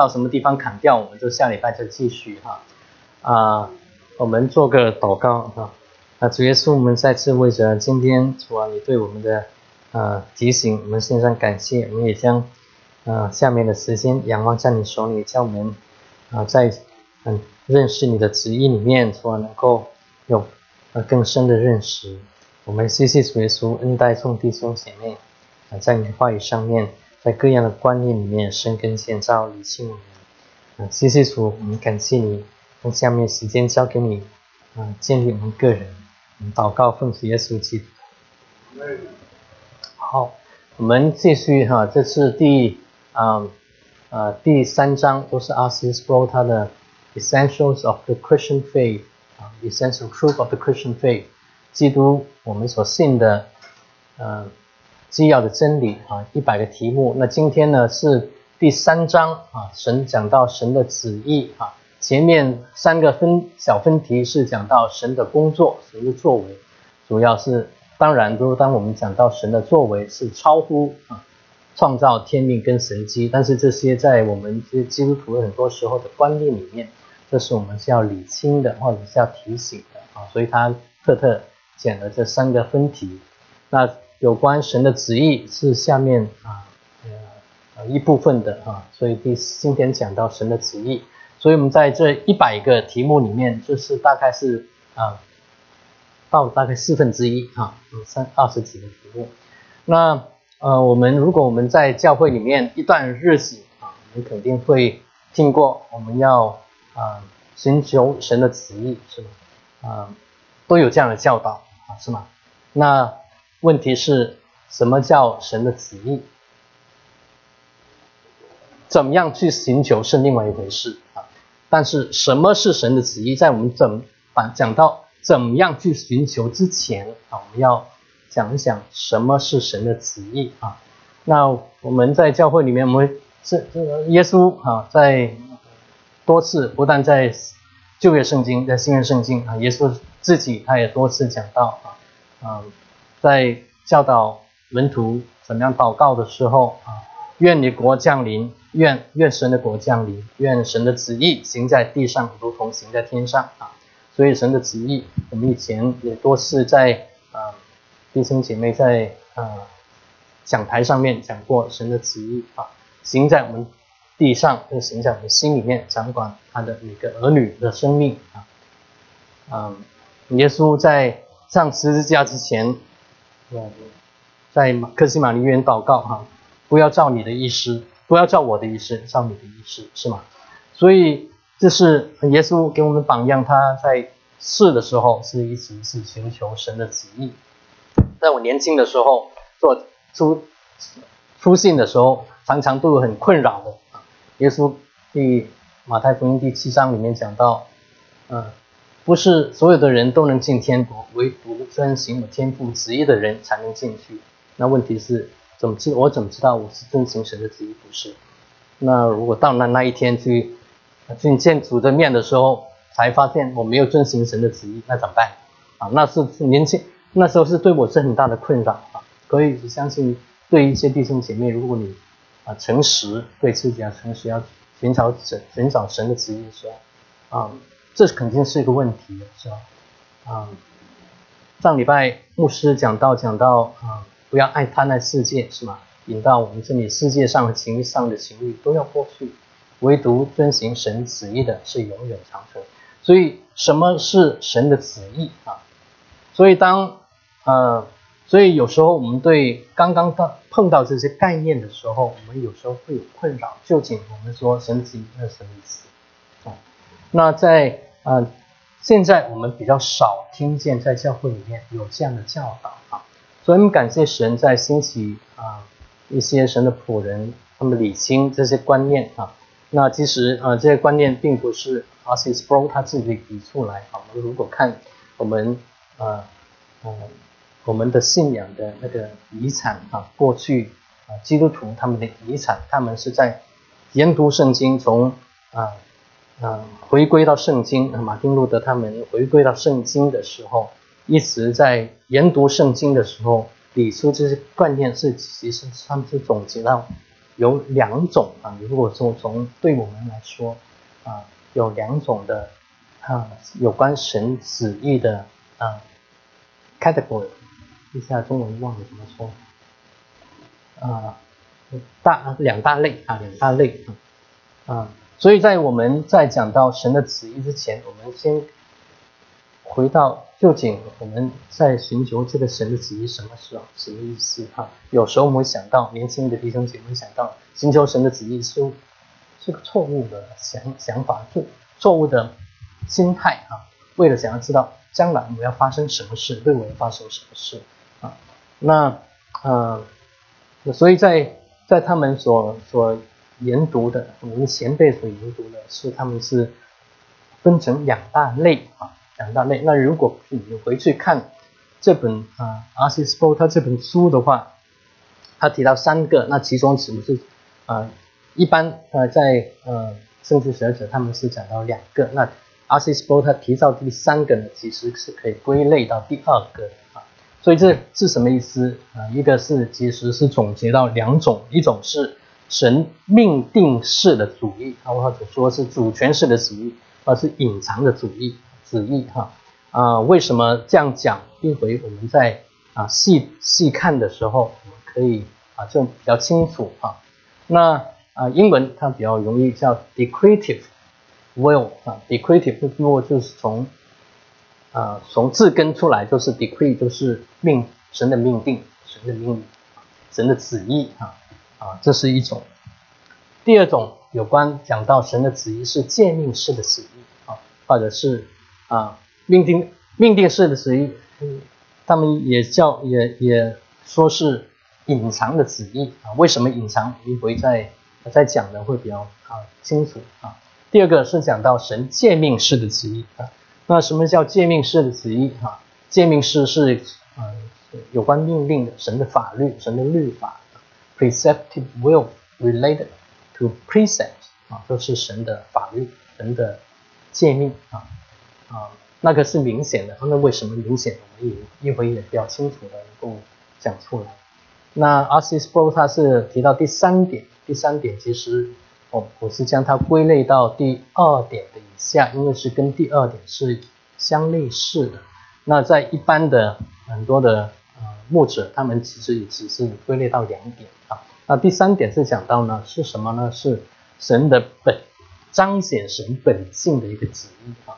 到什么地方砍掉，我们就下礼拜再继续哈。啊，我们做个祷告哈。啊，主耶稣，我们再次为着今天主啊，你对我们的呃提醒，我们献上感谢。我们也将呃下面的时间仰望在你手里，叫我们啊在嗯认识你的旨意里面，主啊能够有呃更深的认识。我们谢谢主耶稣恩待众弟兄姐妹啊，在你的话语上面，在各样的观念里面生根建造理性我们。啊，谢谢主，我们感谢你，那下面时间交给你啊，建立我们个人。祷告奉主耶稣基督。好，我们继续哈，这是第啊呃第三章，都是阿斯斯波他的 Essentials of the Christian Faith 啊，Essential Truth of the Christian Faith，基督我们所信的呃基要的真理啊，一百个题目。那今天呢是第三章啊，神讲到神的旨意啊。前面三个分小分题是讲到神的工作、神的作为，主要是当然都当我们讲到神的作为是超乎啊创造天命跟神机，但是这些在我们这基督徒很多时候的观念里面，这是我们是要理清的或者是要提醒的啊，所以他特特讲了这三个分题。那有关神的旨意是下面啊呃一部分的啊，所以第今天讲到神的旨意。所以，我们在这一百个题目里面，就是大概是啊，到大概四分之一啊，有三二十几个题目。那呃，我们如果我们在教会里面一段日子啊，我们肯定会听过，我们要啊寻求神的旨意，是吗？啊，都有这样的教导啊，是吗？那问题是什么叫神的旨意？怎么样去寻求是另外一回事啊。但是什么是神的旨意，在我们怎把讲到怎么样去寻求之前啊，我们要讲一讲什么是神的旨意啊。那我们在教会里面，我们是这个耶稣啊，在多次不但在旧约圣经，在新约圣经啊，耶稣自己他也多次讲到啊，啊，在教导门徒怎么样祷告的时候啊，愿你国降临。愿愿神的国降临，愿神的旨意行在地上，如同行在天上啊！所以神的旨意，我们以前也多次在啊弟兄姐妹在啊讲台上面讲过神的旨意啊，行在我们地上，又行在我们心里面，掌管他的每个儿女的生命啊。嗯，耶稣在上十字架之前，在克西玛尼园祷告哈，不要照你的意思。不要照我的意思，照你的意思，是吗？所以这是耶稣给我们榜样。他在世的时候是一直是寻求神的旨意。在我年轻的时候做出出信的时候，常常都有很困扰的。耶稣第马太福音第七章里面讲到，嗯，不是所有的人都能进天国，唯独遵行我天父旨意的人才能进去。那问题是？怎么知我怎么知道我是遵行神的旨意？不是。那如果到那那一天去去见主的面的时候，才发现我没有遵行神的旨意，那怎么办？啊，那是年轻那时候是对我是很大的困扰啊。可以相信，对一些弟兄姐妹，如果你啊诚实对自己啊诚实，要寻找神寻找神的旨意的时候，啊，这肯定是一个问题，是吧？啊，上礼拜牧师讲到讲到啊。不要爱贪爱世界，是吗？引到我们这里，世界上的情上的情欲都要过去，唯独遵行神旨意的是永远长存。所以，什么是神的旨意啊？所以，当呃，所以有时候我们对刚刚到碰到这些概念的时候，我们有时候会有困扰。究竟我们说神旨意那什么意思？那在呃，现在我们比较少听见在教会里面有这样的教导啊。所以我们感谢神在兴起啊一些神的仆人，他们理清这些观念啊。那其实啊这些观念并不是 Arsis Pro 他自己提出来啊。我们如果看我们啊呃我们的信仰的那个遗产啊，过去啊基督徒他们的遗产，他们是在研读圣经，从啊啊回归到圣经，马丁路德他们回归到圣经的时候。一直在研读圣经的时候，理出这些观念是，其实他们是总结到有两种啊，如果说从对我们来说啊，有两种的啊有关神旨意的啊 category，一下中文忘了怎么说啊，大两大类啊两大类啊，所以在我们在讲到神的旨意之前，我们先。回到究竟我们在寻求这个神的旨意什么时候什么意思哈？有时候我们会想到年轻的弟兄姐妹想到寻求神的旨意是是个错误的想想法，错错误的心态啊！为了想要知道将来我们要发生什么事，对我要发生什么事啊？那呃，所以在在他们所所研读的，我们前辈所研读的是他们是分成两大类啊。两大类。那如果你回去看这本啊，R.C. Sproul 他这本书的话，他提到三个，那其中是不是啊？一般呃在呃圣经学者他们是讲到两个，那 R.C. Sproul 他提到第三个呢，其实是可以归类到第二个啊。所以这是什么意思啊？一个是其实是总结到两种，一种是神命定式的主义，啊或者说是主权式的主义，而是隐藏的主义。旨意哈啊，为什么这样讲？一回我们在啊细细看的时候，我们可以啊就比较清楚啊。那啊英文它比较容易叫 decretive will 啊，decretive 不过就是从啊从字根出来就是 decree 就是命神的命定神的命令神的旨意啊啊这是一种。第二种有关讲到神的旨意是诫命式的旨意啊，或者是。啊，命定命定式的旨意，他们也叫也也说是隐藏的旨意啊。为什么隐藏？一会再再讲的会比较啊清楚啊。第二个是讲到神诫命式的旨意啊。那什么叫诫命式的旨意啊？诫命式是啊有关命令的，神的法律，神的律法，preceptive will related to precept 啊，都是神的法律，神的诫命啊。啊，那个是明显的，那为什么明显？我们也一会也比较清楚的能够讲出来。那 R.C. s p r o 他是提到第三点，第三点其实我，我是将它归类到第二点的以下，因为是跟第二点是相类似的。那在一般的很多的呃牧者，他们其实也只是归类到两点啊。那第三点是讲到呢是什么呢？是神的本彰显神本性的一个旨意啊。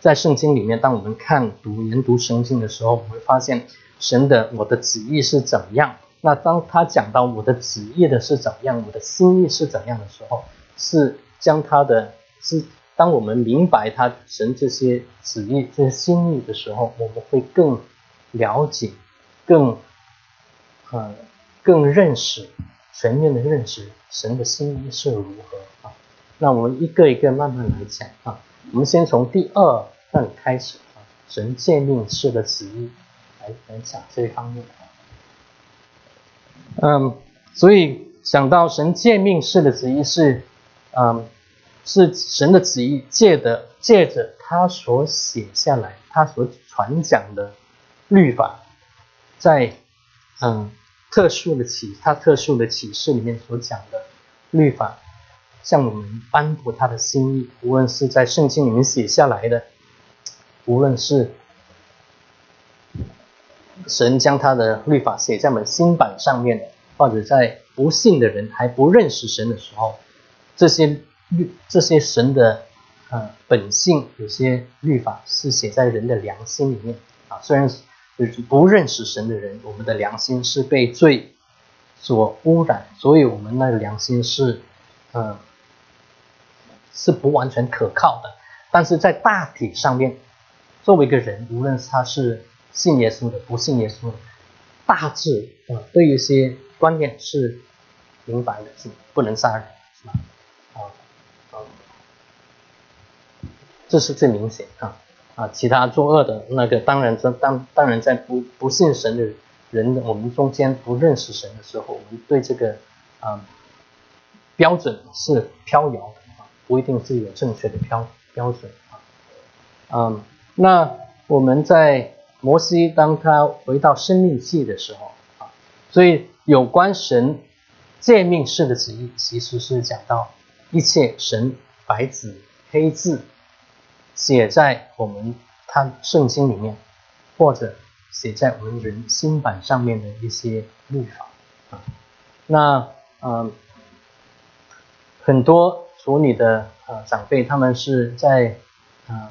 在圣经里面，当我们看读研读圣经的时候，我们会发现神的我的旨意是怎么样。那当他讲到我的旨意的是怎么样，我的心意是怎样的时候，是将他的是当我们明白他神这些旨意、这些心意的时候，我们会更了解、更呃更认识全面的认识神的心意是如何啊。那我们一个一个慢慢来讲啊。我们先从第二份开始啊，神诫命式的旨意来来讲这一方面嗯，所以想到神诫命式的旨意是，嗯，是神的旨意借的借着他所写下来，他所传讲的律法，在嗯特殊的启他特殊的启示里面所讲的律法。向我们颁布他的心意，无论是在圣经里面写下来的，无论是神将他的律法写在我们心板上面的，或者在不信的人还不认识神的时候，这些律这些神的呃本性，有些律法是写在人的良心里面啊。虽然就是不认识神的人，我们的良心是被罪所污染，所以我们那个良心是嗯。是不完全可靠的，但是在大体上面，作为一个人，无论他是信耶稣的、不信耶稣的，大致啊，对一些观念是明白的，是不能杀人，是吧？啊啊，这是最明显啊啊，其他作恶的那个，当然在当当然在不不信神的人，我们中间不认识神的时候，我们对这个啊标准是飘摇的。不一定是有正确的标标准啊，嗯，那我们在摩西当他回到生命记的时候啊，所以有关神诫命式的旨意其实是讲到一切神白纸黑字写在我们他圣经里面，或者写在我们人心板上面的一些律法啊。那嗯，很多处女的呃长辈，他们是在嗯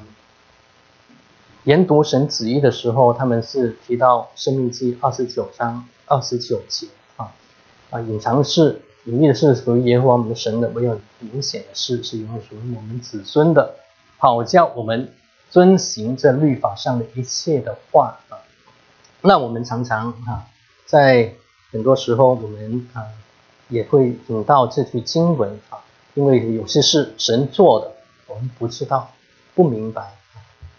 研读神旨意的时候，他们是提到《生命记》二十九章二十九节啊啊，隐藏的事、隐秘的是属于耶和华我们神的，没有明显的事是因为属于我们子孙的，好叫我们遵行这律法上的一切的话啊。那我们常常啊，在很多时候我们啊。也会引到这句经文啊，因为有些是神做的，我们不知道、不明白，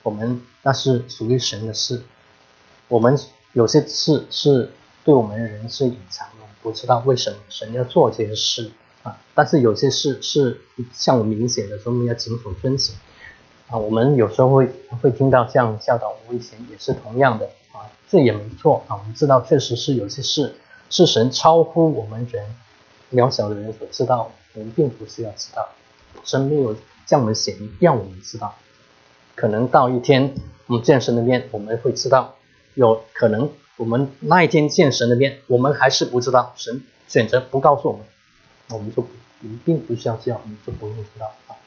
我们那是属于神的事。我们有些事是对我们人是隐藏的，不知道为什么神要做这些事啊。但是有些事是向我明显的，说我们要谨守遵行啊。我们有时候会会听到像教导，我以前也是同样的啊，这也没错啊。我们知道确实是有些事是神超乎我们人。渺小的人所知道，我们并不需要知道，神没有向我们显明，让我们知道。可能到一天我们见神的面，我们会知道；有可能我们那一天见神的面，我们还是不知道。神选择不告诉我们，我们就我们并不需要知道，我们就不用知道啊。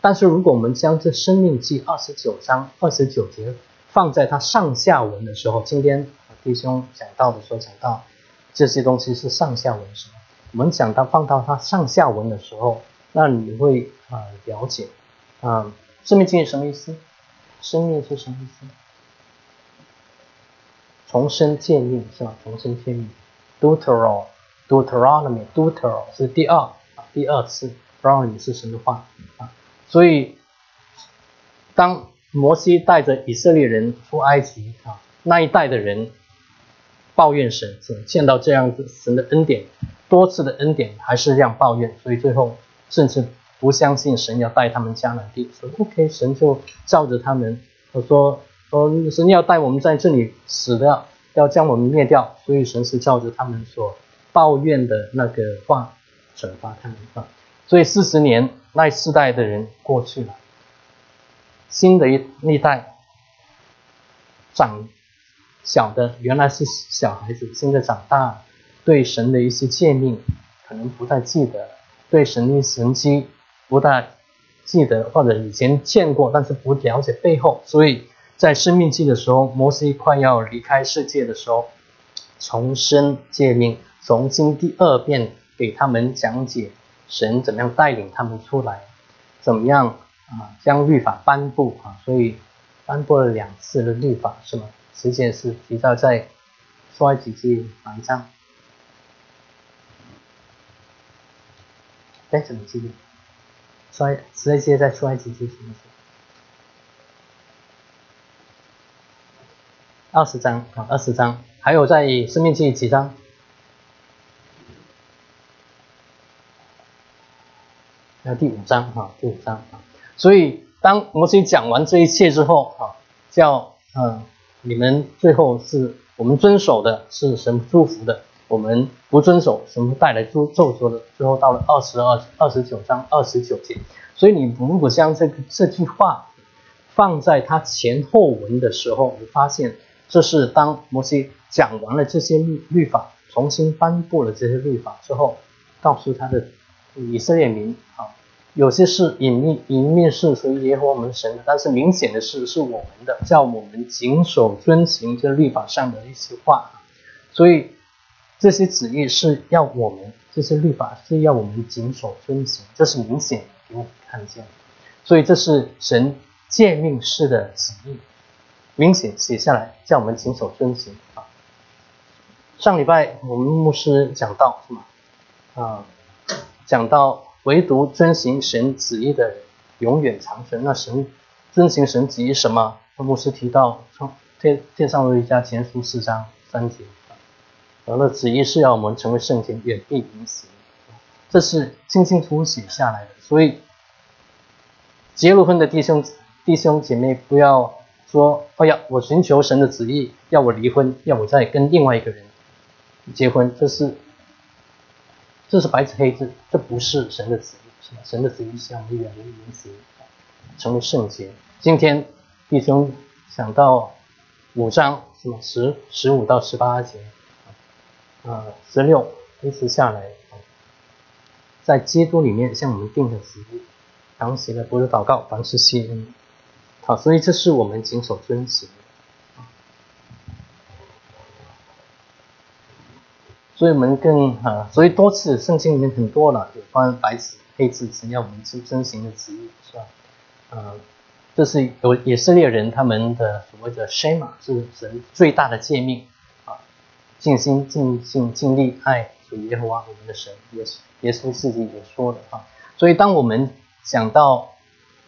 但是如果我们将这《生命记》二十九章二十九节放在它上下文的时候，今天弟兄讲到的时候讲到这些东西是上下文什么？我们讲到放到它上下文的时候，那你会啊了解啊生命经是什么意思？生命是什么意思？重生诫命是吧？重生诫命 d u t e r o d u t e r o n o m y d u t e r o 是第二啊第二次，Brown 是神的话啊，所以当摩西带着以色列人出埃及啊，那一代的人抱怨神，见到这样子神的恩典。多次的恩典还是这样抱怨，所以最后甚至不相信神要带他们迦南地，说 OK，神就照着他们，我说说神要带我们在这里死掉，要将我们灭掉，所以神是照着他们所抱怨的那个话惩罚他们啊。所以四十年那世代的人过去了，新的一一代长小的原来是小孩子，现在长大。对神的一些诫命可能不太记得，对神的神迹不大记得，或者以前见过，但是不了解背后。所以在生命记的时候，摩西快要离开世界的时候，重生诫命，重新第二遍给他们讲解神怎么样带领他们出来，怎么样啊将律法颁布啊，所以颁布了两次的律法是吗？时间是提到在出埃及记八章。在什么记录？衰十二节在衰几节什么时二十章啊，二十章，还有在生命记几章？那第五章啊，第五章啊。所以当摩西讲完这一切之后啊，叫嗯，你们最后是我们遵守的是神祝福的。我们不遵守，什么带来咒咒诅的？最后到了二十二、二十九章二十九节。所以你如果将这个这句话放在他前后文的时候，你发现这是当摩西讲完了这些律律法，重新颁布了这些律法之后，告诉他的以色列民啊，有些是隐秘隐秘是属于耶和华我们神的，但是明显的是是我们的，叫我们谨守遵行这律法上的一些话。所以。这些旨意是要我们，这些律法是要我们谨守遵行，这是明显给我们看见。所以这是神诫命式的旨意，明显写下来叫我们谨守遵行啊。上礼拜我们牧师讲到什么啊？讲到唯独遵行神旨意的人永远长存。那神遵行神旨意什么？牧师提到从天天上的一家前书四章三节。得了旨意是要我们成为圣贤，远避淫行，这是清清楚楚写下来的。所以结了婚的弟兄弟兄姐妹，不要说：“哎呀，我寻求神的旨意，要我离婚，要我再跟另外一个人结婚。”这是这是白纸黑字，这不是神的旨意，是吧？神的旨意是让我们远离淫词，成为圣洁。今天弟兄想到五章是吧？十十五到十八节，啊，十六一直下来，在基督里面向我们定的旨意，当时的不是祷告，凡是谢恩。好，所以这是我们谨守遵行。所以我们更啊，所以多次圣经里面很多了有关白纸黑字，只要我们去遵行的旨意，是吧？呃，这是有以色列人他们的所谓的 shema，是神最大的诫命啊，尽心尽心尽力爱主耶和华我们的神，耶稣耶稣自己也说的啊。所以当我们讲到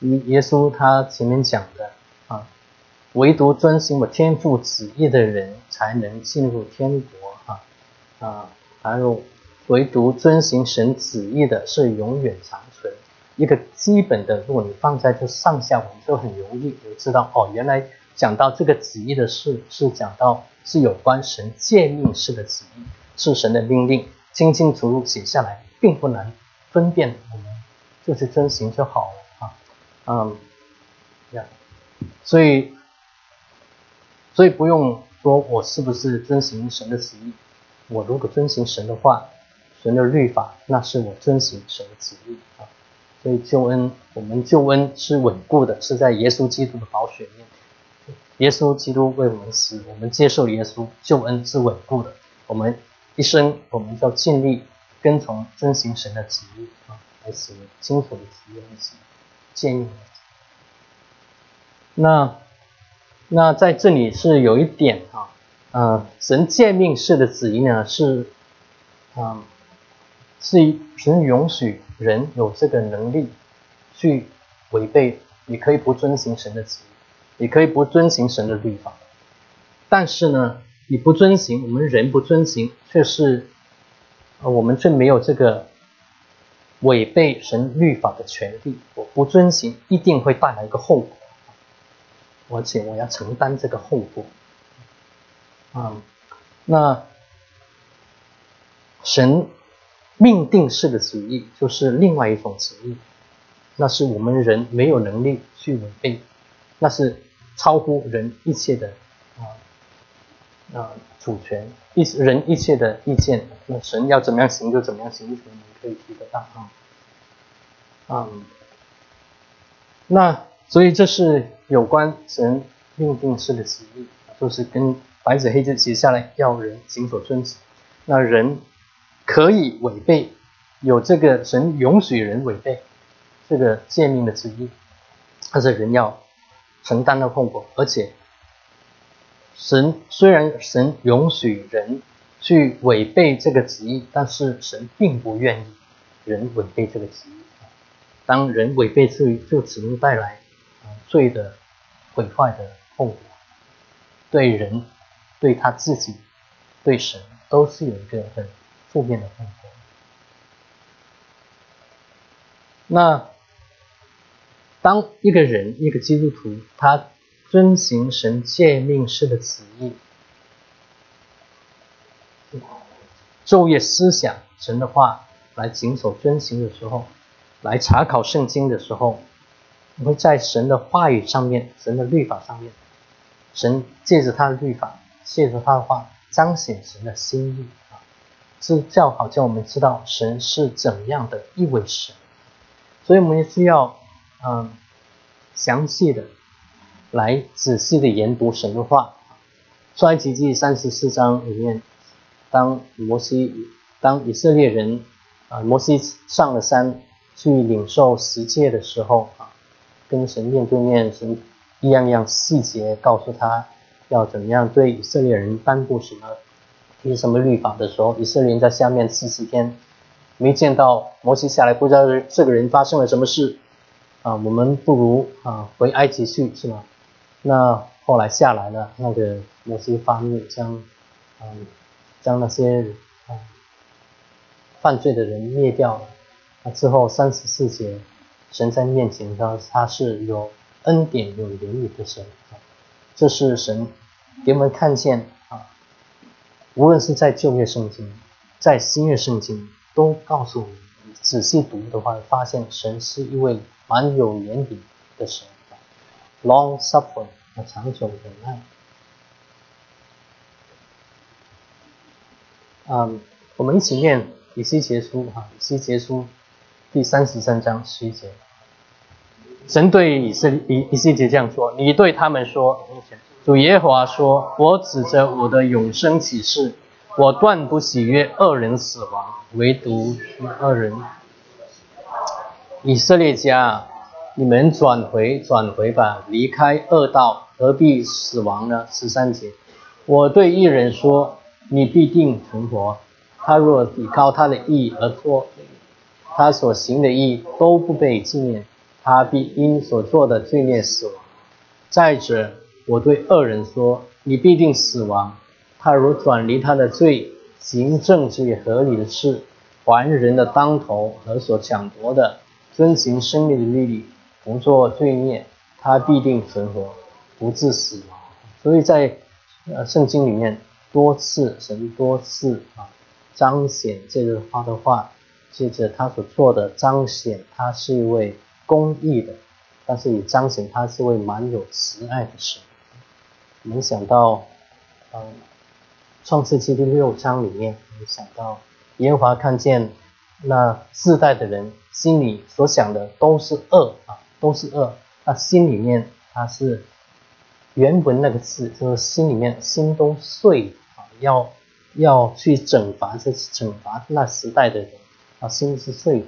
耶稣他前面讲的啊，唯独遵行我天父旨意的人才能进入天国。啊，还有唯独遵行神旨意的是永远长存。一个基本的，如果你放在这上下文，就很容易就知道哦，原来讲到这个旨意的事，是讲到是有关神诫命式的旨意，是神的命令，清清楚楚写下来，并不难分辨，我们就去遵行就好了啊。嗯，呀，所以所以不用说我是不是遵行神的旨意。我如果遵行神的话，神的律法，那是我遵行神的旨意啊。所以救恩，我们救恩是稳固的，是在耶稣基督的宝血面。耶稣基督为我们死，我们接受耶稣，救恩是稳固的。我们一生，我们要尽力跟从遵行神的旨意啊，来行清楚的旨意来行建议。那那在这里是有一点啊。呃，神诫命式的旨意呢，是，啊，是神允许人有这个能力去违背，你可以不遵行神的旨意，你可以不遵行神的律法，但是呢，你不遵行，我们人不遵行，却是，呃，我们却没有这个违背神律法的权利。我不遵行，一定会带来一个后果，而且我要承担这个后果。啊，那神命定式的旨意就是另外一种旨意，那是我们人没有能力去违背，那是超乎人一切的啊啊主权，一人一切的意见，那神要怎么样行就怎么样行，我们可以提得到啊。嗯，那所以这是有关神命定式的旨意，就是跟。白纸黑字写下来，要人谨守遵守。那人可以违背，有这个神允许人违背这个诫命的旨意，但是人要承担的后果。而且，神虽然神允许人去违背这个旨意，但是神并不愿意人违背这个旨意。当人违背这，就只能带来啊罪的毁坏的后果，对人。对他自己、对神都是有一个很负面的后果。那当一个人、一个基督徒，他遵行神诫命式的旨意，昼夜思想神的话，来谨守遵行的时候，来查考圣经的时候，你会在神的话语上面、神的律法上面，神借着他的律法。借着他的话彰显神的心意啊，是叫好叫我们知道神是怎样的一位神，所以我们需要嗯详细的来仔细的研读神的话。出埃及记三十四章里面，当摩西当以色列人啊摩西上了山去领受十诫的时候啊，跟神面对面，神一样样细节告诉他。要怎么样对以色列人颁布什么提什么律法的时候，以色列人在下面四十天没见到摩西下来，不知道这个人发生了什么事啊？我们不如啊回埃及去是吗？那后来下来了，那个摩西发怒，将嗯将那些啊犯罪的人灭掉了。那之后三十四节，神在面前他他是有恩典有怜悯的神，这是神。给我们看见啊，无论是在旧约圣经，在新约圣经，都告诉我们，仔细读的话，发现神是一位蛮有怜悯的神，long suffering，和长久忍耐。嗯，我们一起念以西结书哈，以西结书第三十三章十一节。神对以色以以西结这样说：“你对他们说，主耶和华说，我指着我的永生启示，我断不喜悦恶人死亡，唯独恶人。以色列家，你们转回转回吧，离开恶道，何必死亡呢？”十三节，我对一人说。你必定存活。他若抵靠他的意而做，他所行的意都不被纪念，他必因所做的罪孽死亡。再者，我对恶人说：你必定死亡。他如转离他的罪，行正直也合理的事，还人的当头和所抢夺的，遵行生命的律例，不做罪孽，他必定存活，不致死亡。所以在呃圣经里面。多次神多次啊彰显这个话的话，借着他所做的彰显，他是一位公义的，但是也彰显他是位蛮有慈爱的神。我们想到，嗯，创世纪第六章里面，我们想到耶和华看见那世代的人心里所想的都是恶啊，都是恶，那心里面他是原文那个字就是心里面心都碎啊。要要去惩罚，这惩罚那时代的人啊，心是碎的。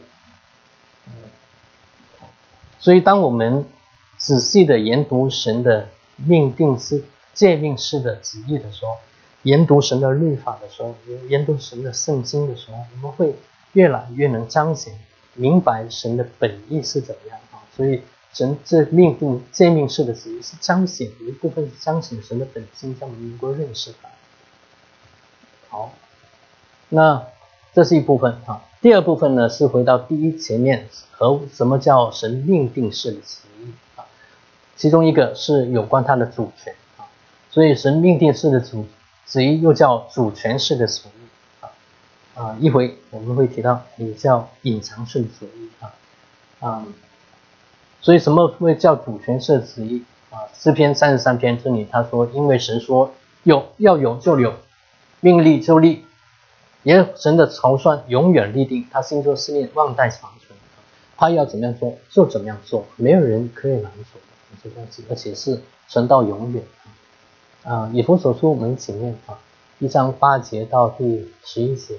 所以，当我们仔细的研读神的命定是诫命式的旨意的时候，研读神的律法的时候，研读神的圣经的时候，我们会越来越能彰显明白神的本意是怎么样啊。所以，神这命定诫命式的旨意是彰显一部分，彰显神的本性，让我们能够认识它。好，那这是一部分啊。第二部分呢是回到第一前面和什么叫神命定式的旨意啊？其中一个是有关他的主权啊，所以神命定式的主旨意又叫主权式的旨意啊啊，一会我们会提到也叫隐藏式的旨意啊啊，所以什么会叫主权式的旨意啊？诗篇三十三篇这里他说，因为神说有要有就有。命立就立，也神的筹算永远立定，他心中思念万代长存，他要怎么样做就怎么样做，没有人可以拦阻，这样子，而且是存到永远啊！啊以弗所书我们请念啊，一章八节到第十一节，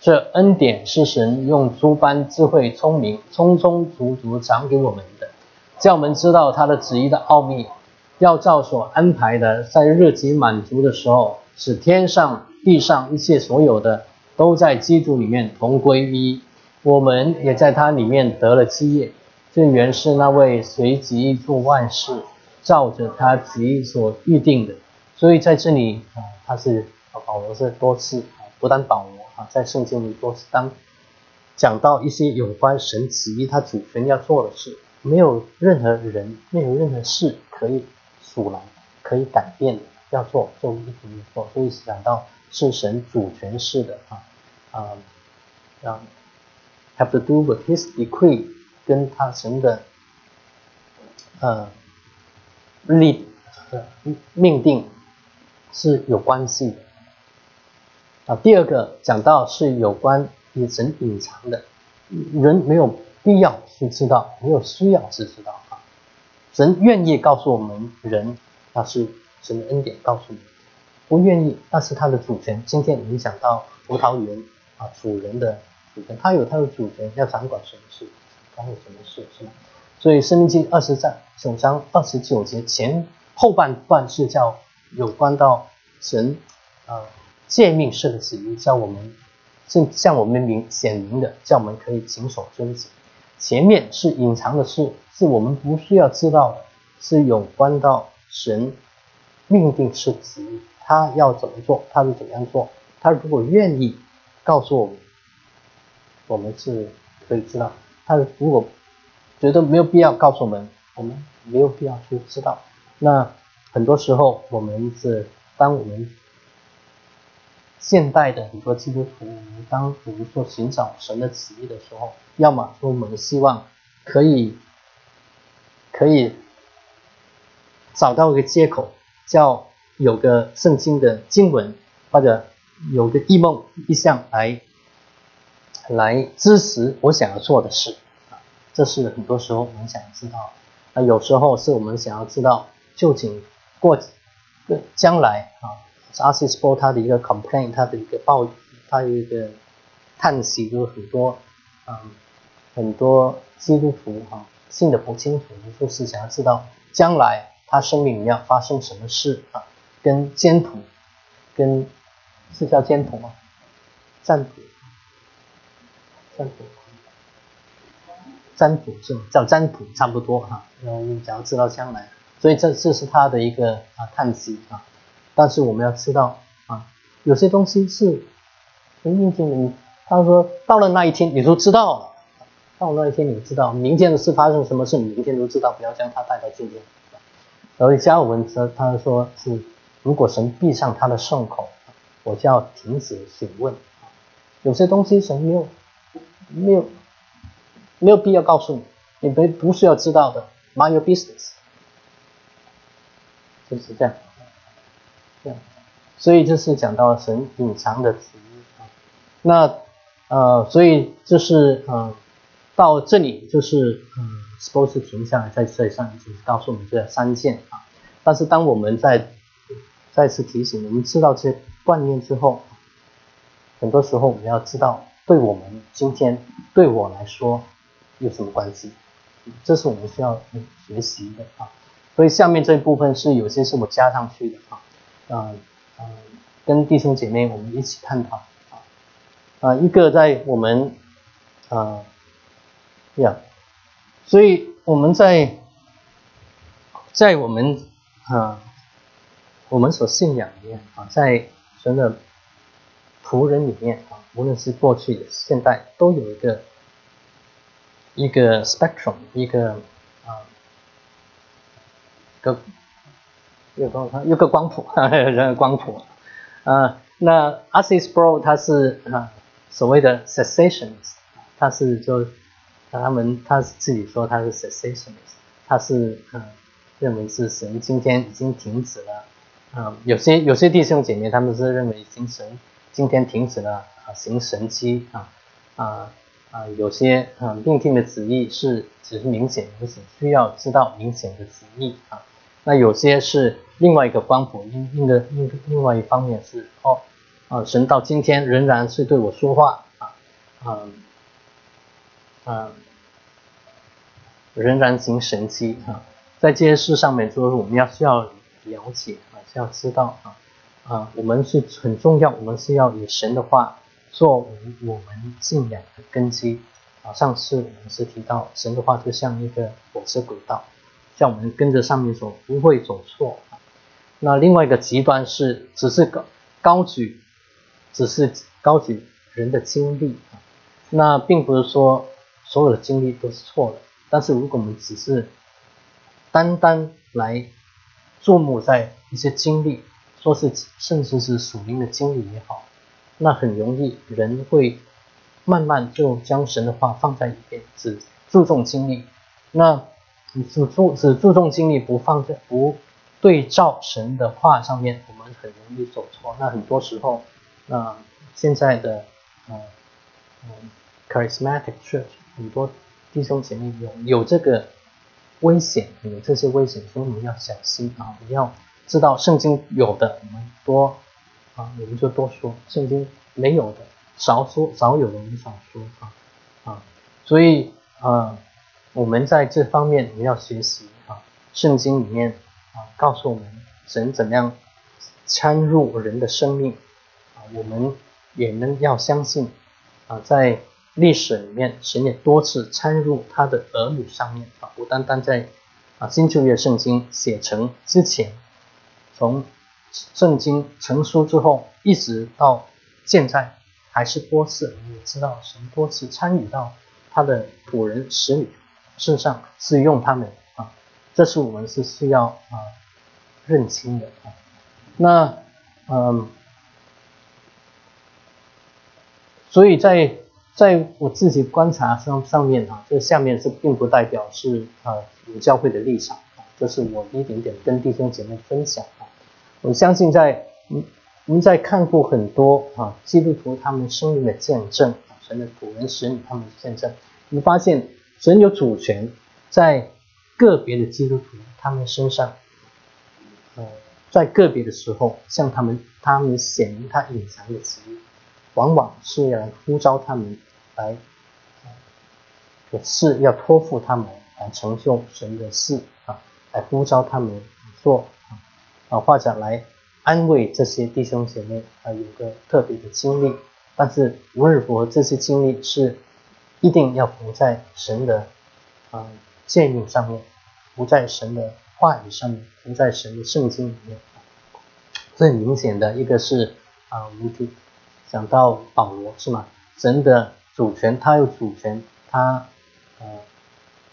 这恩典是神用诸般智慧聪明，充充足足赏给我们的，叫我们知道他的旨意的奥秘，要照所安排的，在日极满足的时候。使天上地上一切所有的都在基督里面同归于一，我们也在他里面得了基业。这原是那位随即做万事，照着他己所预定的。所以在这里啊，他是保罗是多次，不但保罗啊，在圣经里多次当讲到一些有关神旨意他主权要做的事，没有任何人没有任何事可以阻拦，可以改变的。要做就一定做，所以想到是神主权式的啊啊，让 have to do with his decree，跟他神的呃立的命定是有关系的啊。第二个讲到是有关与神隐藏的，人没有必要去知道，没有需要去知道啊。神愿意告诉我们人，那是。神的恩典告诉你，不愿意，那是他的主权。今天影响到葡萄园啊，主人的主权，他有他的主权，要掌管什么事，管什么事，是吗？所以《生命记》二十章九章二十九节前后半段是叫有关到神啊诫命式的旨意，叫我们是向我们明显明的，叫我们可以谨守遵行。前面是隐藏的事，是我们不需要知道的，是有关到神。命定是旨意，他要怎么做，他是怎么样做。他如果愿意告诉我们，我们是可以知道；他如果觉得没有必要告诉我们，我们没有必要去知道。那很多时候，我们是当我们现代的很多基督徒，我们当我们做寻找神的旨意的时候，要么说我们希望可以可以找到一个借口，叫有个圣经的经文，或者有个异梦异象来来支持我想要做的事啊，这是很多时候我们想知道。那有时候是我们想要知道究竟过将来啊。阿西斯波他的一个 complaint，他的一个报，他有一个叹息，就是很多，嗯，很多基督徒哈信的不清楚，就是想要知道将来他生命里面发生什么事啊，跟艰普，跟是叫艰普吗？占卜，占卜，占卜是吗？叫占卜差不多哈，然后想要知道将来，所以这这是他的一个啊叹息啊。但是我们要知道啊，有些东西是很硬性的。他说到了那一天，你都知道了。到了那一天，你知道明天的事发生什么事，你明天都知道，不要将它带到今天。然后加尔文说，他说是，如果神闭上他的圣口，我就要停止询问。有些东西神没有没有没有必要告诉你，你不不需要知道的，mind your business，就是这样。这样所以这是讲到神隐藏的旨意。那呃，所以就是呃，到这里就是嗯，suppose 停下来，在这上就是告诉我们这三件啊。但是当我们在再次提醒，我们知道这些观念之后，很多时候我们要知道，对我们今天对我来说有什么关系？这是我们需要学习的啊。所以下面这一部分是有些是我加上去的啊。嗯嗯，跟弟兄姐妹我们一起探讨啊啊，一个在我们啊呀，所以我们在在我们啊我们所信仰里面啊，在神的仆人里面啊，无论是过去、现代，都有一个一个 spectrum，一个啊个。有个有个光谱，人光谱，啊，那 Asis Bro 他是啊所谓的 cessationist，他是就他们他自己说他是 cessationist，他是嗯认为是神今天已经停止了，啊有些有些弟兄姐妹他们是认为已经神今天停止了啊行神迹啊啊啊有些啊命定的旨意是只是明显而只需要知道明显的旨意啊。那有些是另外一个光谱，另另的另另外一方面是哦，啊，神到今天仍然是对我说话啊，嗯，嗯，仍然行神迹啊，在这些事上面，就是我们要需要了解啊，需要知道啊，啊，我们是很重要，我们是要以神的话作为我们信仰的根基啊。上次我们是提到神的话就像一个火车轨道。像我们跟着上面走，不会走错。那另外一个极端是，只是高高举，只是高举人的经历啊。那并不是说所有的经历都是错的。但是如果我们只是单单来注目在一些经历，说是甚至是属灵的经历也好，那很容易人会慢慢就将神的话放在一边，只注重经历。那只注只注重经历，不放在不对照神的话上面，我们很容易走错。那很多时候，那现在的呃嗯 charismatic church 很多弟兄姐妹有有这个危险，有这些危险，所以我们要小心啊！你要知道圣经有的，我们多啊，我们就多说；圣经没有的，少说少有的，我们少说啊啊！所以啊。我们在这方面，我们要学习啊，圣经里面啊，告诉我们神怎样参入人的生命啊，我们也能要相信啊，在历史里面，神也多次参入他的儿女上面啊，不单单在啊新旧约圣经写成之前，从圣经成书之后，一直到现在，还是多次，我们也知道神多次参与到他的仆人使女。身上是用他们啊，这是我们是需要啊，认清的啊。那嗯，所以在在我自己观察上上面啊，这下面是并不代表是啊有教会的立场啊，这是我一点点跟弟兄姐妹分享啊。我相信在嗯我们在看过很多啊基督徒他们生命的见证，神的仆人使女他们的见证，我们发现神有主权在个别的基督徒他们身上，呃，在个别的时候向他们他们显明他隐藏的旨意，往往是要来呼召他们。来，也是要托付他们来成就神的事啊，来呼召他们做啊，啊或者来安慰这些弟兄姐妹啊，有个特别的经历。但是无论如何，这些经历是一定要不在神的啊诫命上面，不在神的话语上面，不在神的圣经里面。最明显的一个是啊，我们讲到保罗是吗？神的。主权，他有主权，他呃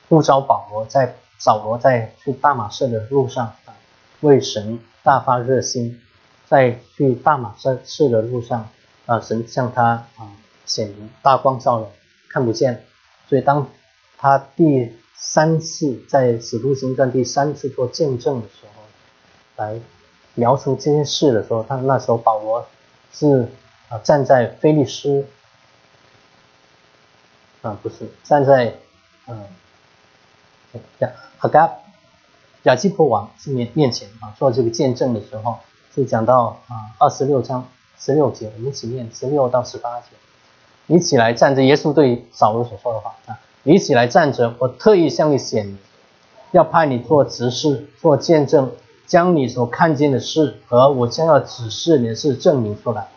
呼召保罗在扫罗在去大马士的路上啊，为神大发热心，在去大马士士的路上啊，神向他啊显明大光照了，看不见，所以当他第三次在使徒行传第三次做见证的时候，来描述这件事的时候，他那时候保罗是啊站在菲利斯。啊，不是站在嗯亚哈嘎亚基婆王面面前啊，做这个见证的时候，就讲到啊二十六章十六节，我们一起念十六到十八节。你起来站着，耶稣对扫罗所说的话啊，你起来站着，我特意向你显明，要派你做执事，做见证，将你所看见的事和我将要指示你的事证明出来。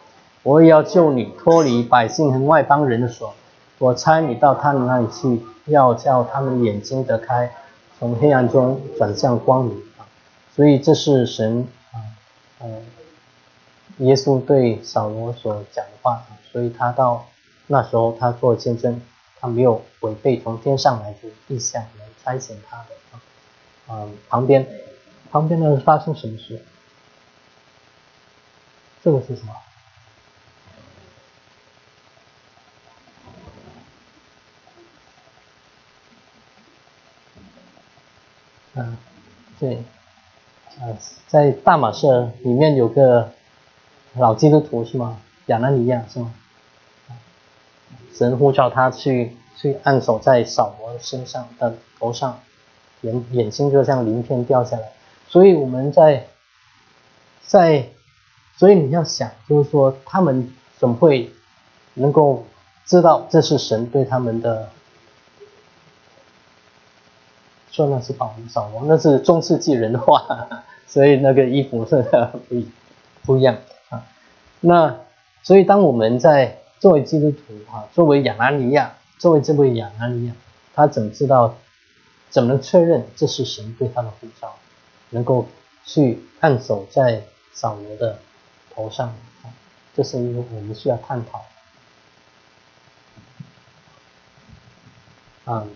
我也要救你脱离百姓和外邦人的手。我猜你到他们那里去，要叫他们眼睛得开，从黑暗中转向光明啊！所以这是神啊，呃，耶稣对扫罗所讲的话。所以他到那时候他做见证，他没有违背从天上来的意象来差遣他的啊。嗯，旁边旁边呢发生什么事？这个是什么？嗯，对，呃，在大马士里面有个老基督徒是吗？亚拿尼亚是吗？神呼召他去去按手在扫罗身上的头上，眼眼睛就像鳞片掉下来。所以我们在在，所以你要想，就是说他们怎么会能够知道这是神对他们的？说那是保罗扫罗，那是中世纪人的话，所以那个衣服是不一不一样啊。那所以当我们在作为基督徒啊，作为亚拿尼亚，作为这位亚拿尼亚，他怎么知道，怎么确认这是神对他的呼召，能够去按手在扫罗的头上？这是一个我们需要探讨啊。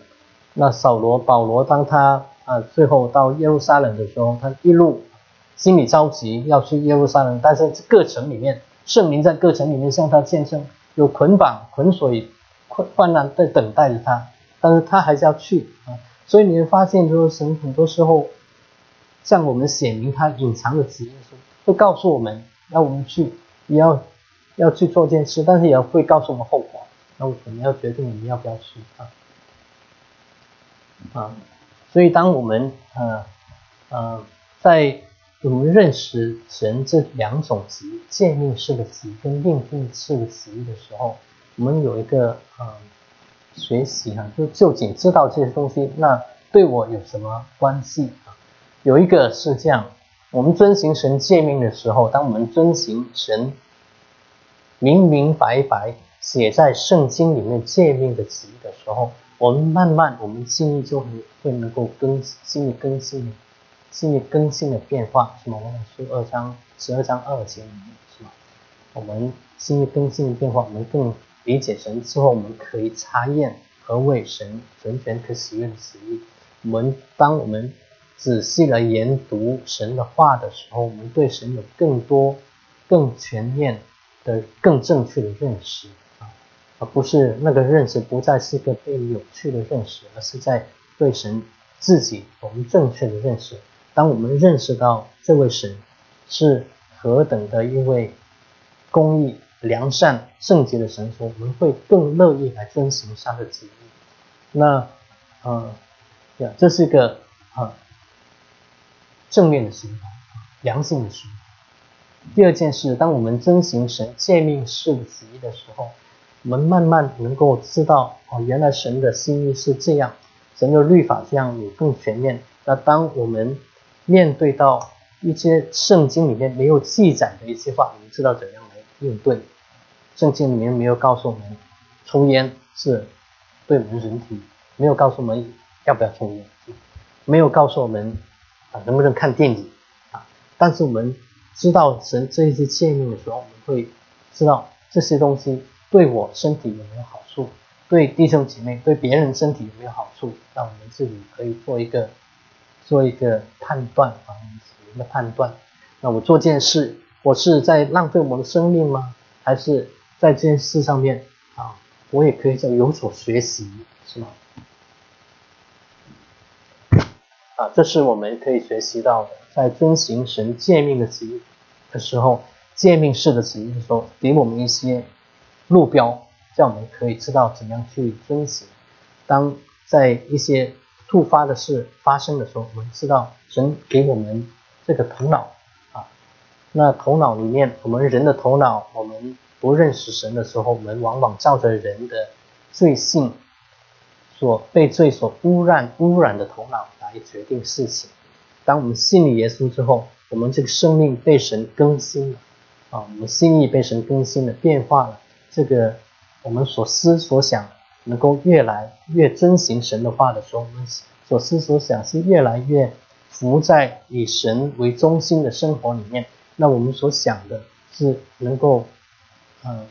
那扫罗、保罗，当他啊最后到耶路撒冷的时候，他一路心里着急要去耶路撒冷，但是各城里面圣灵在各城里面向他见证，有捆绑、捆锁、困患难在等待着他，但是他还是要去啊。所以你会发现，就是神很多时候向我们显明他隐藏的旨意，会告诉我们要我们去，也要要去做件事，但是也会告诉我们后果，那我们要决定我们要不要去啊。啊，所以当我们呃呃在我们认识神这两种词，诫命式的词跟命定式的词的时候，我们有一个呃学习哈，就究竟知道这些东西，那对我有什么关系啊？有一个是这样，我们遵行神诫命的时候，当我们遵行神明明白白写在圣经里面诫命的词的时候。我们慢慢，我们心里就会会能够更心里更新的，心里更新的变化，是吗？我们十二章十二章二节里面是吗？我们心里更新的变化，我们更理解神之后，我们可以查验何谓神神权可喜悦的旨意。我们当我们仔细来研读神的话的时候，我们对神有更多、更全面的、更正确的认识。而不是那个认识不再是个被扭曲的认识，而是在对神自己我们正确的认识。当我们认识到这位神是何等的一位公义、良善、圣洁的神说，我们会更乐意来遵行他的旨意。那，呃，呀，这是一个呃正面的循环，良性的循环。第二件事，当我们遵行神诫命式的旨意的时候，我们慢慢能够知道哦，原来神的心意是这样，神的律法这样有更全面。那当我们面对到一些圣经里面没有记载的一些话，我们知道怎样来应对。圣经里面没有告诉我们抽烟是对我们人体，没有告诉我们要不要抽烟，没有告诉我们啊能不能看电影啊，但是我们。知道神这一些诫命的时候，我们会知道这些东西对我身体有没有好处，对弟兄姐妹、对别人身体有没有好处，让我们自己可以做一个做一个判断啊，一个判断。那我做件事，我是在浪费我的生命吗？还是在这件事上面啊，我也可以在有所学习，是吗？啊，这是我们可以学习到的，在遵行神诫命的旨意。的时候，诫命式的旨意的时候，给我们一些路标，叫我们可以知道怎样去遵循。当在一些突发的事发生的时候，我们知道神给我们这个头脑啊，那头脑里面，我们人的头脑，我们不认识神的时候，我们往往照着人的罪性所被罪所污染污染的头脑来决定事情。当我们信了耶稣之后，我们这个生命被神更新了，啊，我们心意被神更新了，变化了。这个我们所思所想能够越来越遵行神的话的时候，我们所思所想是越来越浮在以神为中心的生活里面。那我们所想的是能够，嗯，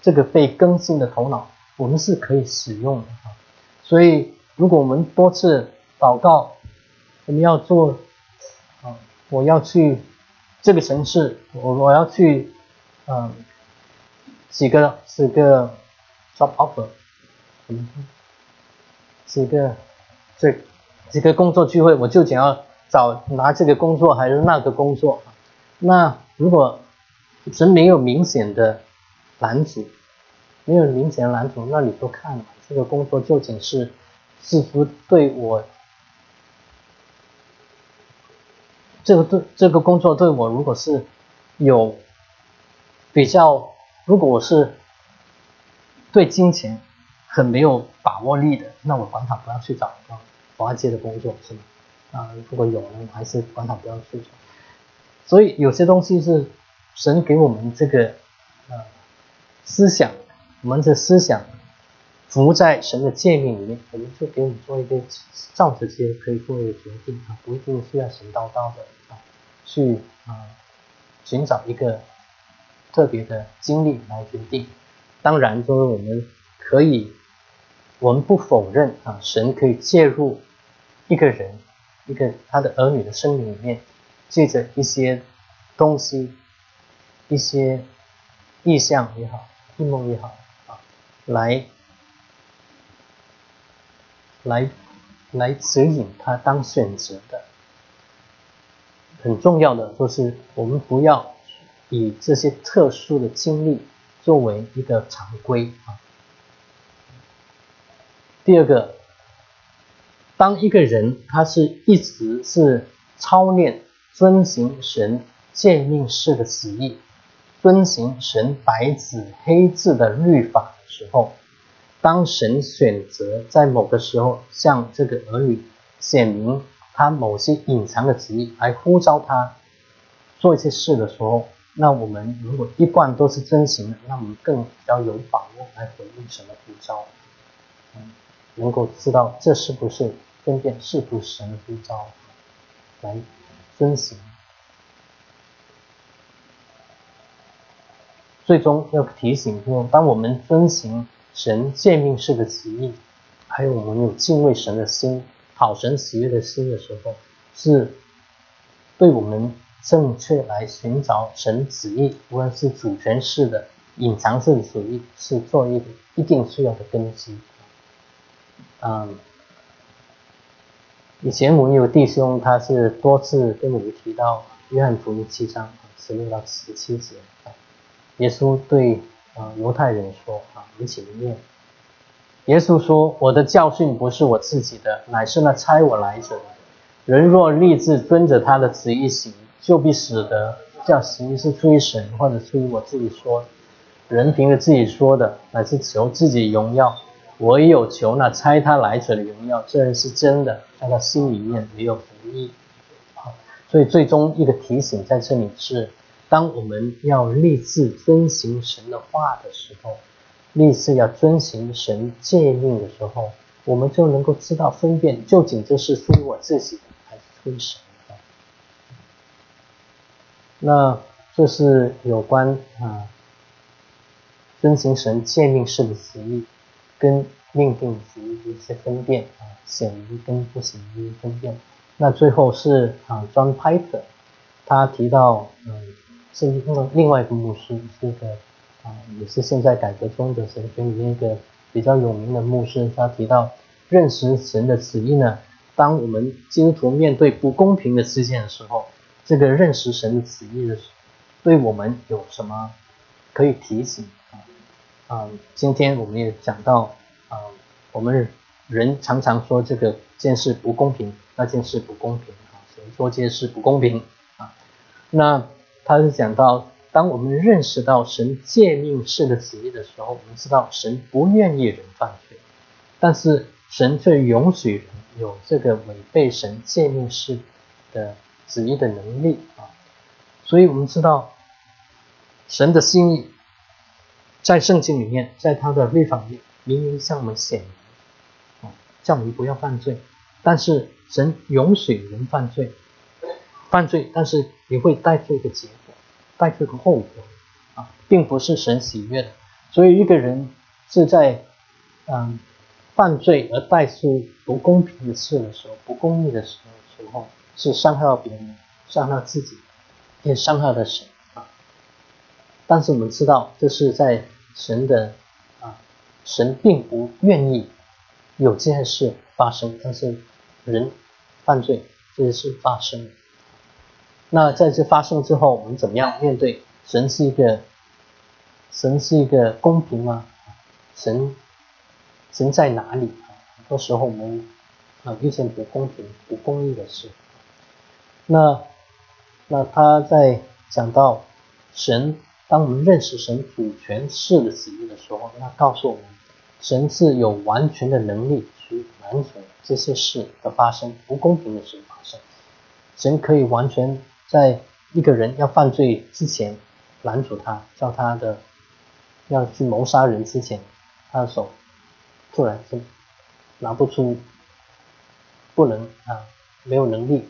这个被更新的头脑，我们是可以使用的啊。所以，如果我们多次祷告，我们要做。我要去这个城市，我我要去，嗯，几个几个 job offer，几个这几个工作聚会，我就想要找拿这个工作还是那个工作。那如果神没有明显的拦阻，没有明显的拦阻，那你就看这个工作究竟是是否对我。这个对这个工作对我如果是有比较，如果我是对金钱很没有把握力的，那我管他不要去找一个华接的工作，是吗？啊，如果有呢，还是管他不要去。所以有些东西是神给我们这个呃思想，我们的思想浮在神的界面里面，我们就给我们做一个照这些可以做一个决定啊，不一定需要神叨叨的。去啊，寻找一个特别的经历来决定。当然，就是我们可以，我们不否认啊，神可以介入一个人、一个他的儿女的生命里面，借着一些东西、一些意象也好、异梦也好啊，来来来指引他当选择的。很重要的就是，我们不要以这些特殊的经历作为一个常规啊。第二个，当一个人他是一直是操练遵行神诫命式的旨意，遵行神白纸黑字的律法的时候，当神选择在某个时候向这个儿女显明。他某些隐藏的旨意来呼召他做一些事的时候，那我们如果一贯都是遵行的，那我们更要有把握来回应什么呼召，能够知道这是不是分辨是不是神的呼召来遵行。最终要提醒说，当我们遵行神诫命式的旨意，还有我们有敬畏神的心。讨神喜悦的心的时候，是对我们正确来寻找神旨意，无论是主权式的，隐藏式的主义是做一个一定需要的根基。嗯，以前我们有弟兄，他是多次跟我们提到约翰福音七章十六到十七节，耶稣对啊犹太人说啊，我们起念。耶稣说：“我的教训不是我自己的，乃是那差我来者。人若立志遵着他的旨意行，就必死得。叫行是出于神，或者出于我自己说。人凭着自己说的，乃是求自己荣耀；唯有求那猜他来者的荣耀，这人是真的，在他心里面没有不义。好，所以最终一个提醒在这里是：当我们要立志遵行神的话的时候。”立志要遵行神诫命的时候，我们就能够知道分辨究竟这是出于我自己的还是出于神。那这是有关啊遵行神诫命式的旨意跟命定旨意的一些分辨啊显于跟不显于分辨。那最后是啊 John Piper，他提到嗯是另另外一个牧师这个。啊，也是现在改革中的神学里面一个比较有名的牧师，他提到认识神的旨意呢。当我们基督徒面对不公平的事件的时候，这个认识神的旨意的，对我们有什么可以提醒啊？啊，今天我们也讲到啊，我们人常常说这个件事不公平，那件事不公平啊，谁说这件事不公平啊？那他是讲到。当我们认识到神诫命式的旨意的时候，我们知道神不愿意人犯罪，但是神却允许人有这个违背神诫命式的旨意的能力啊。所以我们知道神的心意在圣经里面，在他的律法里面明明向我们显明啊，叫你不要犯罪，但是神允许人犯罪，犯罪，但是也会带出一个结果。带出一个后果啊，并不是神喜悦的。所以一个人是在嗯犯罪而带出不公平的事的时候、不公义的时候，时候是伤害到别人、伤害到自己，也伤害到神啊。但是我们知道，这是在神的啊，神并不愿意有这件事发生，但是人犯罪这件事发生。那在这发生之后，我们怎么样面对？神是一个，神是一个公平吗？神，神在哪里？很多时候我们啊遇见不公平、不公义的事。那，那他在讲到神，当我们认识神主权式的旨意的时候，那告诉我们，神是有完全的能力去拦阻这些事的发生，不公平的事发生。神可以完全。在一个人要犯罪之前，拦阻他，叫他的要去谋杀人之前，他的手突然是拿不出，不能啊，没有能力，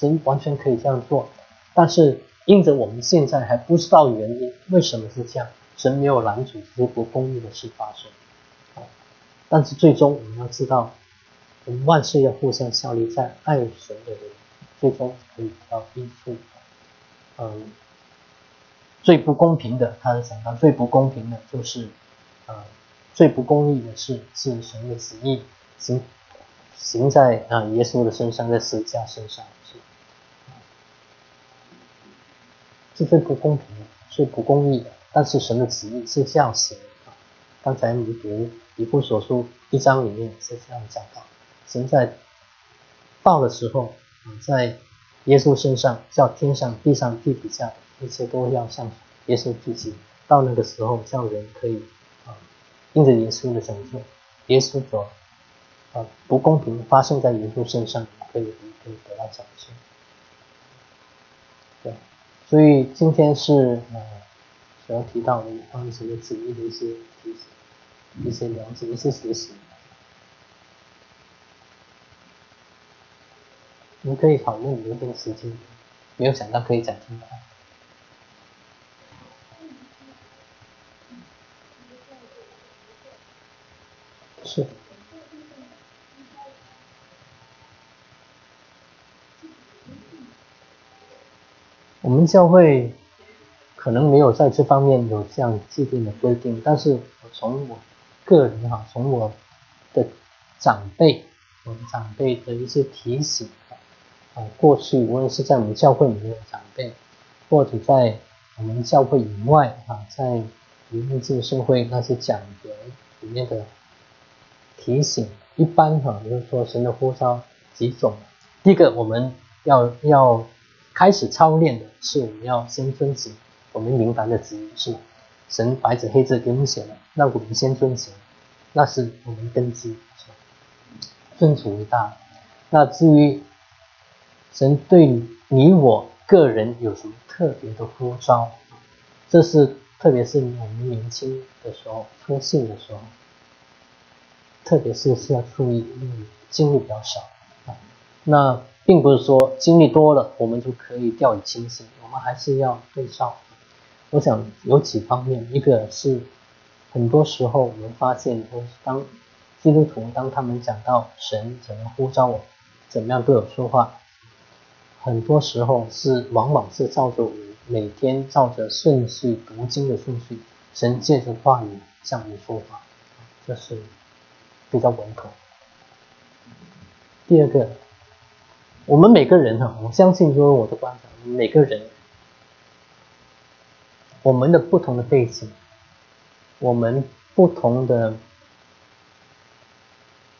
神完全可以这样做，但是因着我们现在还不知道原因，为什么是这样，神没有拦阻这些不公义的事发生，啊，但是最终我们要知道，我们万事要互相效力，在爱神的人。最终可以得到益处。嗯，最不公平的，他是讲到最不公平的，就是啊，最不公义的是是神的旨意行行在啊耶稣的身上，在十字架身上是，最不公平的，最不公义的。但是神的旨意是这样行的。刚才你读以父所书一章里面是这样讲到，神在到的时候。在耶稣身上，叫天上、地上、地底下一切都要向耶稣聚集。到那个时候，叫人可以啊，因着耶稣的拯救，耶稣所啊不公平发生在耶稣身上，可以可以得到拯救。对，所以今天是呃主要提到的关于什么旨意的一些提醒、一些了解、一些学习。你可以讨论留点时间，没有想到可以讲这么快。是。我们教会可能没有在这方面有这样既定的规定，但是我从我个人哈，从我的长辈，我的长辈的一些提醒啊，过去无论是在我们教会里面的长辈，或者在我们教会以外啊，在灵命进社会那些讲员里面的提醒，一般哈，就是说神的呼召几种，第一个我们要要开始操练的是我们要先遵行。我们明白的旨意是，神白纸黑字给我们写了，那我们先遵行，那是我们根基，是吧？尊主为大。那至于神对你我个人有什么特别的呼召，这是特别是我们年轻的时候出信的时候，特别是需要注意，因为经历比较少啊。那并不是说经历多了我们就可以掉以轻心，我们还是要对照。我想有几方面，一个是很多时候我们发现，当基督徒当他们讲到神怎么呼召我，怎么样对我说话，很多时候是往往是照着我每天照着顺序读经的顺序，神借着话语向你说话，这是比较稳妥。第二个，我们每个人哈，我相信说我的观察，每个人。我们的不同的背景，我们不同的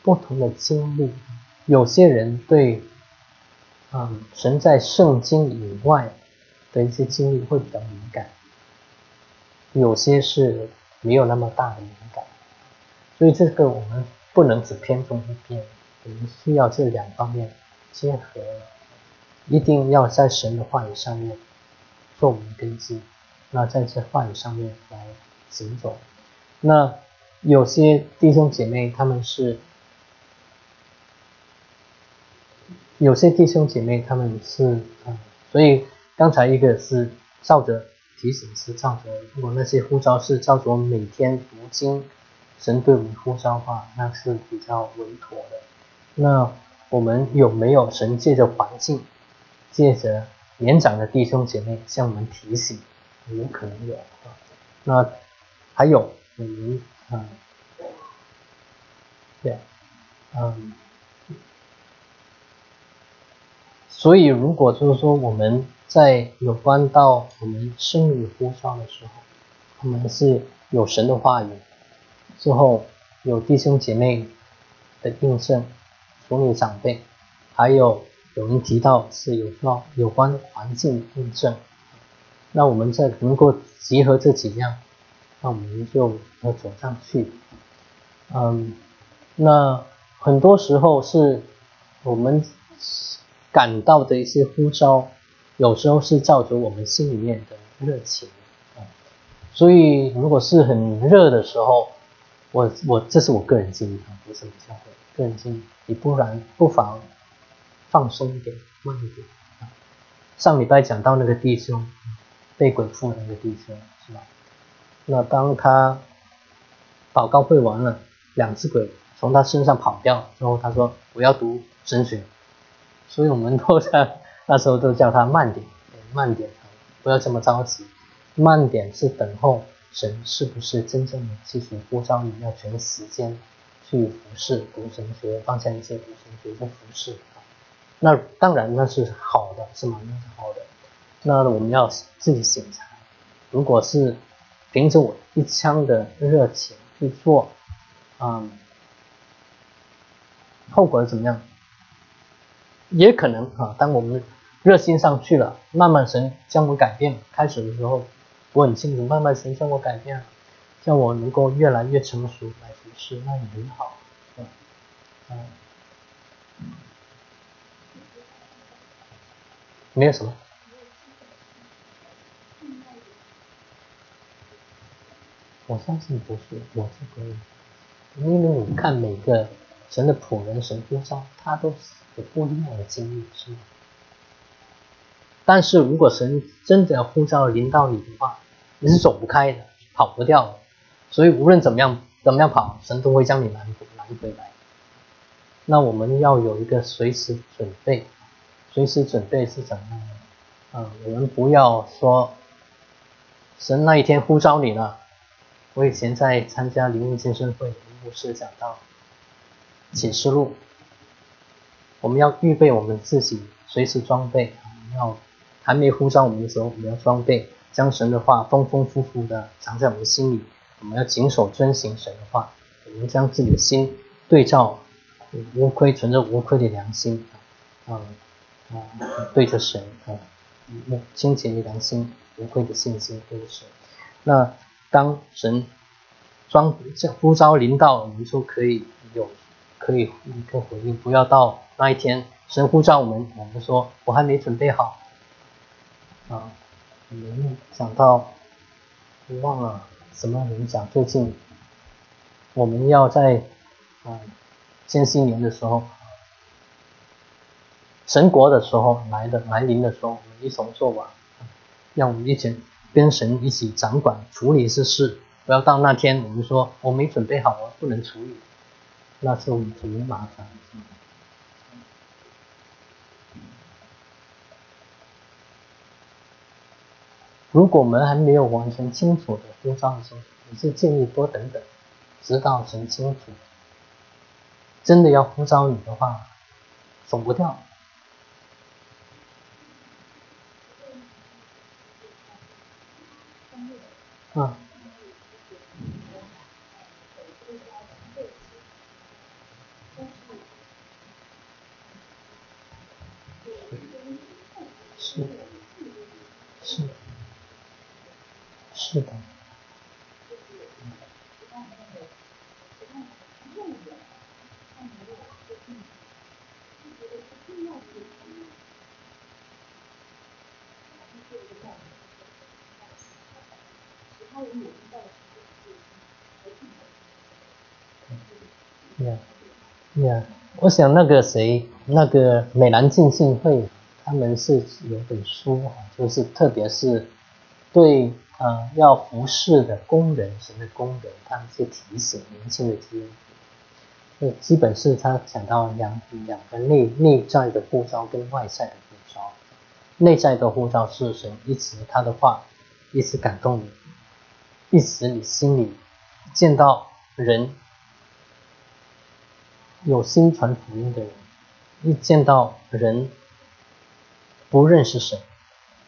不同的经历，有些人对，嗯，神在圣经以外的一些经历会比较敏感，有些是没有那么大的敏感，所以这个我们不能只偏重一边，我们需要这两方面结合，一定要在神的话语上面做我们的根基。那在这话语上面来行走，那有些弟兄姐妹他们是，有些弟兄姐妹他们是，嗯，所以刚才一个是照着提醒是照着，如果那些呼召是照着每天读经，神对我们呼召话，那是比较稳妥的。那我们有没有神借着环境，借着年长的弟兄姐妹向我们提醒？有可能有啊，那还有我们啊，对，嗯，所以如果就是说我们在有关到我们生日呼召的时候，我们是有神的话语，之后有弟兄姐妹的印证，属你长辈，还有有人提到是有关有关环境印证。那我们在能够集合这几样，那我们就要走上去。嗯，那很多时候是我们感到的一些呼召，有时候是照着我们心里面的热情。所以如果是很热的时候，我我这是我个人经历啊，不是教会个人经历。你不然不妨放松一点，慢一点啊。上礼拜讲到那个弟兄。被鬼附那个弟兄是吧？那当他祷告会完了，两只鬼从他身上跑掉之后，他说：“我要读神学。”所以我们都在那时候都叫他慢点，慢点，不要这么着急。慢点是等候神是不是真正的继续呼召你，要全时间去服侍读神学，放下一些读神学的服侍。那当然那是好的，是吗？那是好的。那我们要自己醒察，如果是凭着我一腔的热情去做，嗯，后果是怎么样？也可能啊，当我们热心上去了，慢慢神将我改变。开始的时候我很清楚，慢慢神将我改变了，叫我能够越来越成熟来服侍，那也很好，嗯，没有什么。我相信不是，我是可以，因为你看每个神的仆人、神呼召，他都有不一样的经历，是吗？但是如果神真的要呼召临到你的话，你是走不开的，跑不掉的。所以无论怎么样，怎么样跑，神都会将你拦拦回来。那我们要有一个随时准备，随时准备是怎么样的？啊，我们不要说。神那一天呼召你了。我以前在参加灵命健身会，牧师讲到启示录，我们要预备我们自己随时装备，要还没呼召我们的时候，我们要装备，将神的话丰丰富富的藏在我们心里。我们要谨守遵行神的话，我们将自己的心对照无亏，存着无亏的良心，啊啊，对着神啊，清洁的良心，无愧的信心，对着神。那当神装这呼召临到，我们就可以有可以一个回应，不要到那一天神呼召我们，我们说我还没准备好，啊，我们想到忘了。什么影响？最近我们要在啊，千禧年的时候，神国的时候来的来临的时候，我们一同做完，让我们一起跟神一起掌管处理这事，不要到那天我们说我没准备好，我不能处理，那是我们挺麻烦。如果我们还没有完全清楚的呼召的时候，你是建议多等等，直到全清楚。真的要呼召你的话，走不掉。啊。是。是。是的。呀呀，我想那个谁，那个美兰进信会，他们是有本书啊，就是特别是对。呃，要服侍的工人，神的工人，他们是提醒年轻的基督徒。基本是他讲到两两个内内在的护照跟外在的护照。内在的护照是神一直他的话，一直感动你，一直你心里见到人有心传福音的人，一见到人不认识神，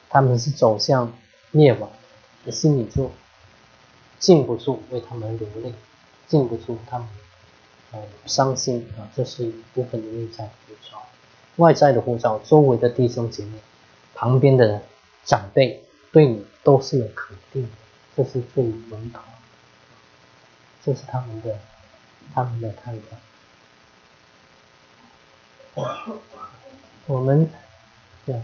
他们是走向灭亡。心里就禁不住为他们流泪，禁不住他们呃伤心啊，这是一部分的内在护照。外在的护照，周围的弟兄姐妹、旁边的长辈对你都是有肯定的，这是最稳妥，这是他们的他们的看法。我们对。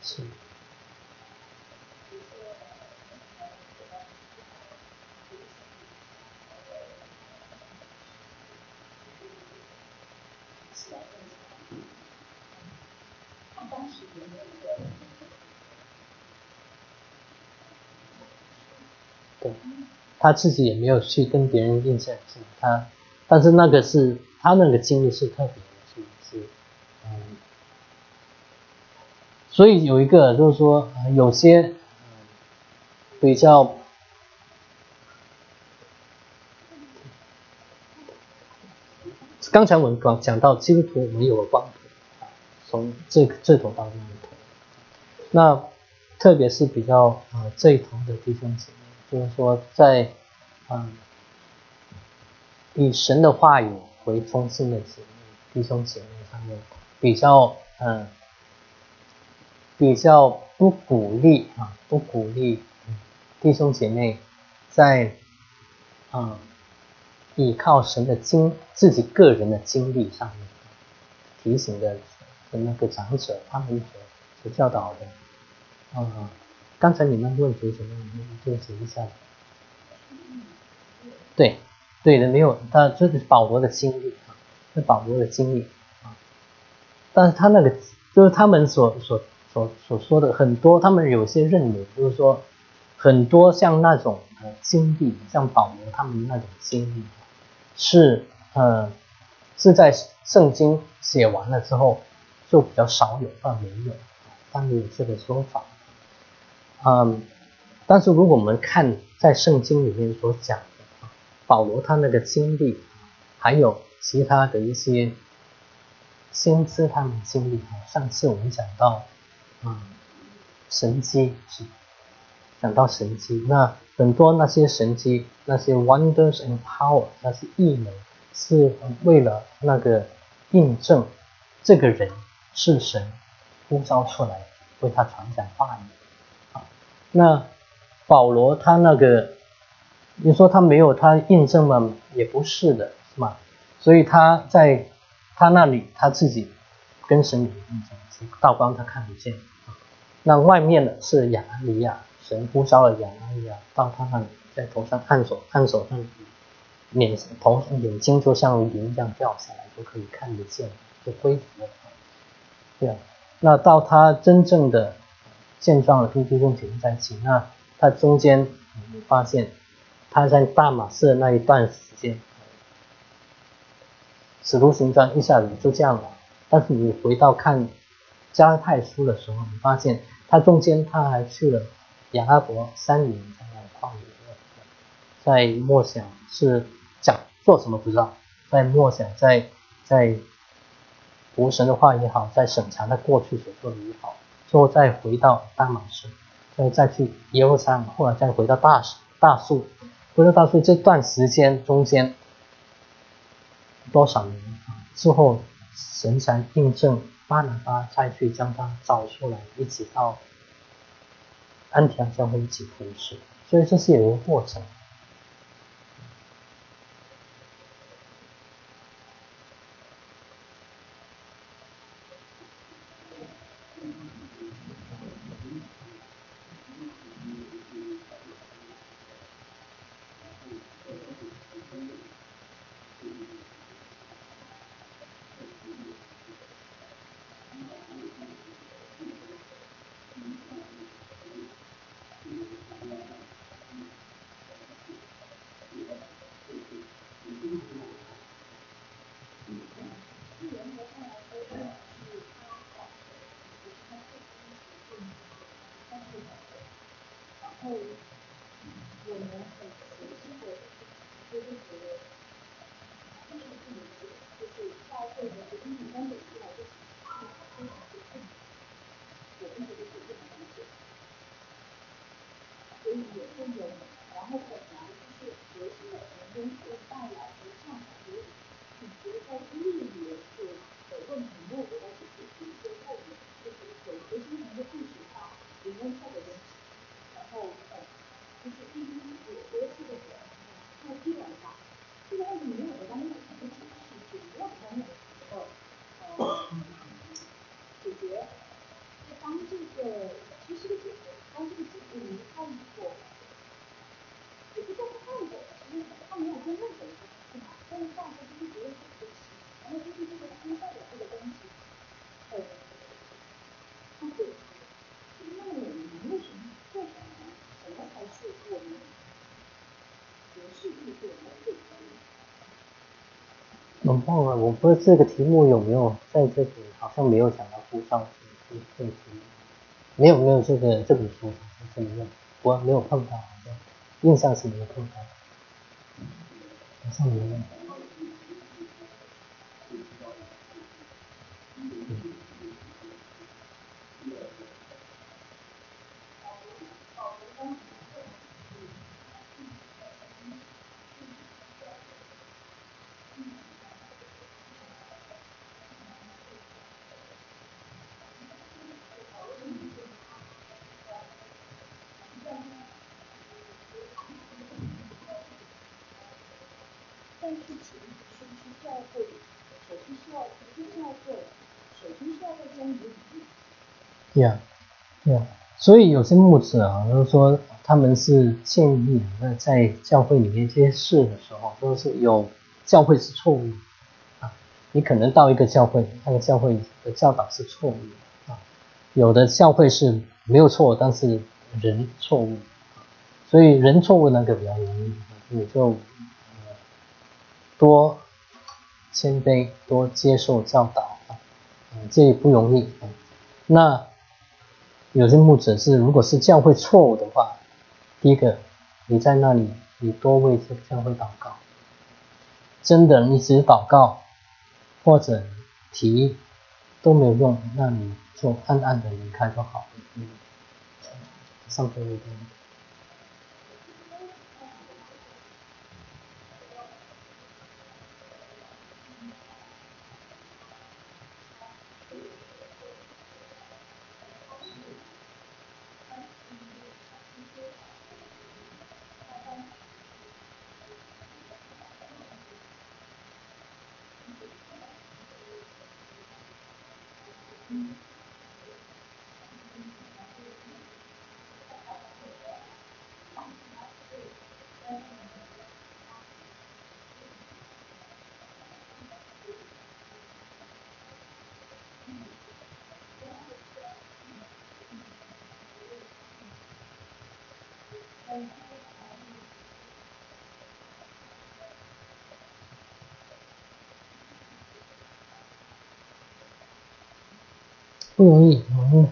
是。对，他自己也没有去跟别人印证，是他，但是那个是他那个经历是特别。所以有一个就是说，有些比较，刚才我们讲讲到基督徒，我们有个光谱，从这这头到那头。那特别是比较啊这一头的弟兄姊妹，就是说在啊以神的话语为中心的姊妹弟兄姐妹上面，比较嗯。比较不鼓励啊，不鼓励弟兄姐妹在啊依靠神的经自己个人的经历上面提醒的的那个长者，他们所所教导的啊。刚才你们问题什么？你们对齐一下。对，对的，没有，他这是保罗的经历啊，是保罗的经历啊。但是他那个就是他们所所。所所说的很多，他们有些认为，就是说，很多像那种呃经历，像保罗他们那种经历，是呃是在圣经写完了之后就比较少有，但没有，但没有这个说法。嗯，但是如果我们看在圣经里面所讲的，保罗他那个经历，还有其他的一些先知他们经历啊，上次我们讲到，嗯，神迹是讲到神迹，那很多那些神迹，那些 wonders and power，那些异能，是为了那个印证这个人是神呼召出来为他传讲话语。那保罗他那个，你说他没有他印证吗？也不是的，是吗？所以他在他那里他自己跟神有印证，道光他看不见。那外面的是亚拿尼亚，神呼召了亚拿尼亚到他那里，在头上按手按手，那脸头眼睛就像云一样掉下来，就可以看得见，就恢复了。对啊，那到他真正的。现状的跟弟兄姐妹在一起，那他中间你发现他在大马士那一段时间，使徒行传一下子就这样了。但是你回到看加泰书的时候，你发现他中间他还去了亚拉伯三年在那旷野，在默想是讲做什么不知道，在默想在在读神的话也好，在审查他过去所做的也好。之后再回到大马士，再再去耶路撒冷，后来再回到大大树，回到大树这段时间中间多少年啊？之后神才印证巴拿巴再去将他找出来，一起到安提阿教会一起服侍，所以这是有一个过程。也更有名，然后本来就是核心的成功就带来。很棒啊，我不知道这个题目有没有在这里，好像没有讲到故障这这个题目，没有没有这个这本书怎么样？我没有碰到，好像印象是没有碰到，好像没有。呀，呀，所以有些牧者啊，就是说他们是建议，那在教会里面这些事的时候，都是有教会是错误的啊。你可能到一个教会，那个教会的教导是错误的啊。有的教会是没有错，但是人错误，所以人错误那个比较容易，你就多谦卑，多接受教导啊，这也不容易。那有些牧者是，如果是教会错误的话，第一个，你在那里，你多为这个教会祷告。真的，你只祷告或者提都没有用，那你就暗暗的离开就好了。嗯，上头一点。不容易，嗯，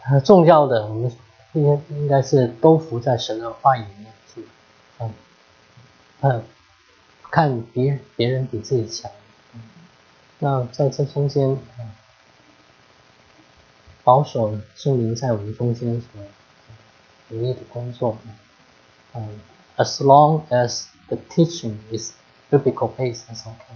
很重要的，我们应该应该是都服在神的话语里面，去，嗯，看别别人比自己强，那在这中间，嗯，保守圣灵在我们中间所努力的工作，嗯，as long as the teaching is biblical based，that's okay。